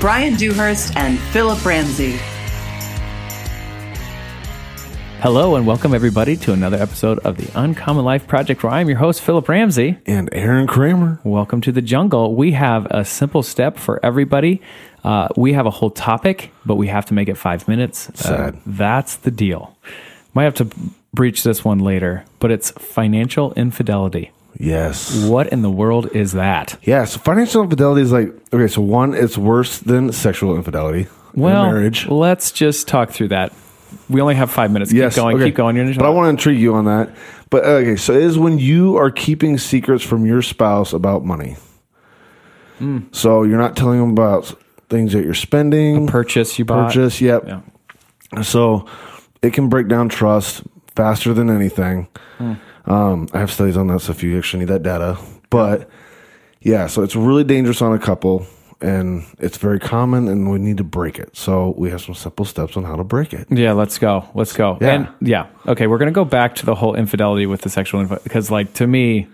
Brian Dewhurst and Philip Ramsey. Hello and welcome everybody to another episode of the Uncommon Life Project where I'm your host Philip Ramsey. and Aaron Kramer. Welcome to the jungle. We have a simple step for everybody. Uh, we have a whole topic, but we have to make it five minutes. Uh, that's the deal. Might have to breach this one later, but it's financial infidelity. Yes. What in the world is that? Yeah. So financial infidelity is like okay. So one, it's worse than sexual infidelity. in marriage. let's just talk through that. We only have five minutes. Yes. Keep going. okay. Keep going. You're But I want to intrigue you on that. But okay, so it is when you are keeping secrets from your spouse about money. Hmm. So you're not telling them about things that you're spending. purchase you bought. Purchase. Yep. Yeah. So it can break down trust faster than anything. Hmm. Um, I have studies on that, so if you actually need that data. But yeah, so it's really dangerous on a couple, and it's very common, and we need to break it. So we have some simple steps on how to break it. Yeah, let's go. Let's go. Yeah. And yeah, okay, we're gonna go back to the whole infidelity with the sexual infidelity because, like, to me,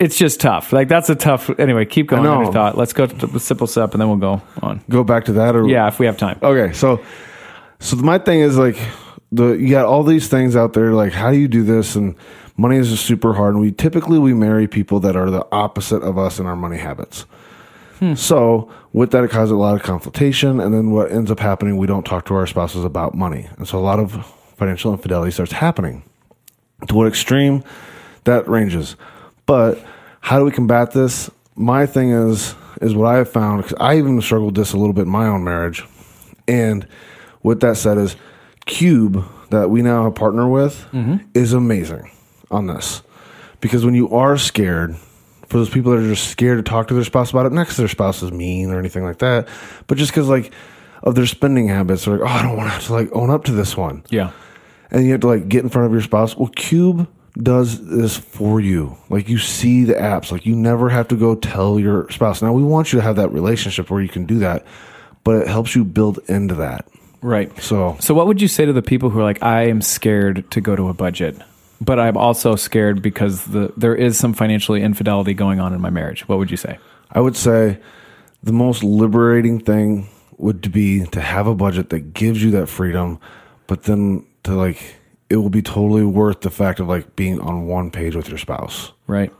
it's just tough. Like, that's a tough. Anyway, keep going. I know. thought. Let's go to the simple step, and then we'll go on. Go back to that, or Yeah, if we have time. Okay, so so my thing is like the you got all these things out there. Like, how do you do this? And money is just super hard. And we typically we marry people that are the opposite of us in our money habits. Hmm. So with that, it causes a lot of confrontation, and then what ends up happening, we don't talk to our spouses about money, and so a lot of financial infidelity starts happening. To what extreme that ranges, but how do we combat this? My thing is is what I have found because I even struggled with this a little bit in my own marriage, and with that said, is Qube that we now partner with mm-hmm. is amazing on this because when you are scared for those people that are just scared to talk to their spouse about it, not because their spouse is mean or anything like that, but just because like of their spending habits, they're like, oh, I don't want to have to like own up to this one Yeah. and you have to like get in front of your spouse. Well, Qube does this for you. Like you see the apps. Like you never have to go tell your spouse. Now we want you to have that relationship where you can do that, but it helps you build into that. Right. So So, what would you say to the people who are like, I am scared to go to a budget, but I'm also scared because the there is some financially infidelity going on in my marriage? What would you say? I would say the most liberating thing would be to have a budget that gives you that freedom, but then to like it will be totally worth the fact of like being on one page with your spouse. Right.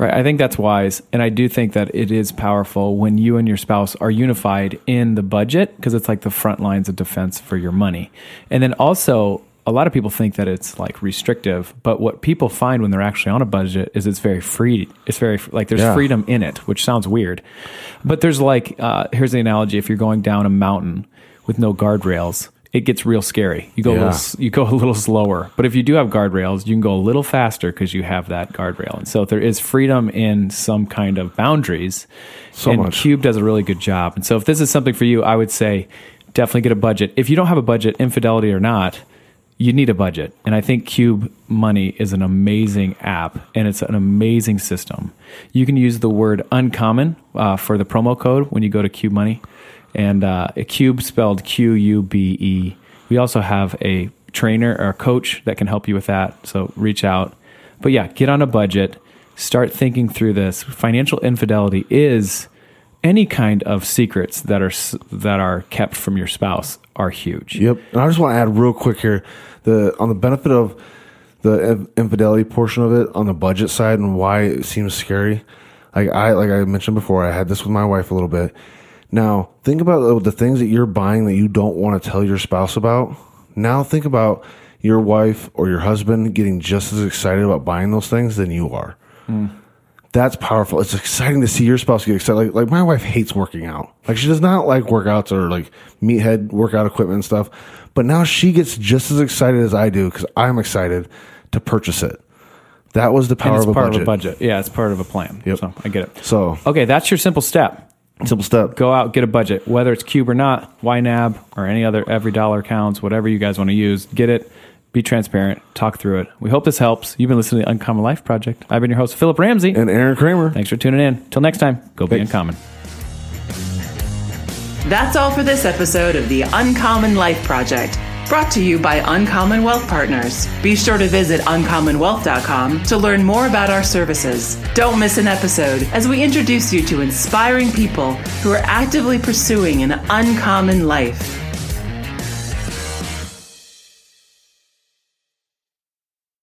Right. I think that's wise. And I do think that it is powerful when you and your spouse are unified in the budget because it's like the front lines of defense for your money. And then also, a lot of people think that it's like restrictive, but what people find when they're actually on a budget is it's very free. It's very like there's Yeah. freedom in it, which sounds weird. But there's like, uh, here's the analogy if you're going down a mountain with no guardrails, it gets real scary. You go a little you go a little slower. But if you do have guardrails, you can go a little faster because you have that guardrail. And so there is freedom in some kind of boundaries. So and much. Qube does a really good job. And so if this is something for you, I would say definitely get a budget. If you don't have a budget, infidelity or not, you need a budget. And I think Qube Money is an amazing app and it's an amazing system. You can use the word uncommon uh, for the promo code when you go to Qube Money. And uh, a Qube spelled Q U B E. We also have a trainer or a coach that can help you with that. So reach out. But yeah, get on a budget. Start thinking through this. Financial infidelity is any kind of secrets that are that are kept from your spouse are huge. Yep. And I just want to add real quick here the on the benefit of the infidelity portion of it on the budget side and why it seems scary. Like I like I mentioned before, I had this with my wife a little bit. Now think about the things that you're buying that you don't want to tell your spouse about. Now think about your wife or your husband getting just as excited about buying those things than you are. Hmm. That's powerful. It's exciting to see your spouse get excited. Like, like my wife hates working out. Like she does not like workouts or like meathead workout equipment and stuff. But now she gets just as excited as I do because I'm excited to purchase it. That was the And it's of a part budget. of a budget. Yeah, it's part of a plan. Yep. So I get it. So Okay, that's your simple step. Simple step. Go out, get a budget, whether it's Qube or not, YNAB or any other every dollar counts, whatever you guys want to use. Get it. Be transparent. Talk through it. We hope this helps. You've been listening to the Uncommon Life Project. I've been your host, Philip Ramsey. And Aaron Kramer. Thanks for tuning in. Till next time, go be uncommon. That's all for this episode of the Uncommon Life Project, brought to you by Uncommon Wealth Partners. Be sure to visit uncommonwealth.com to learn more about our services. Don't miss an episode as we introduce you to inspiring people who are actively pursuing an uncommon life.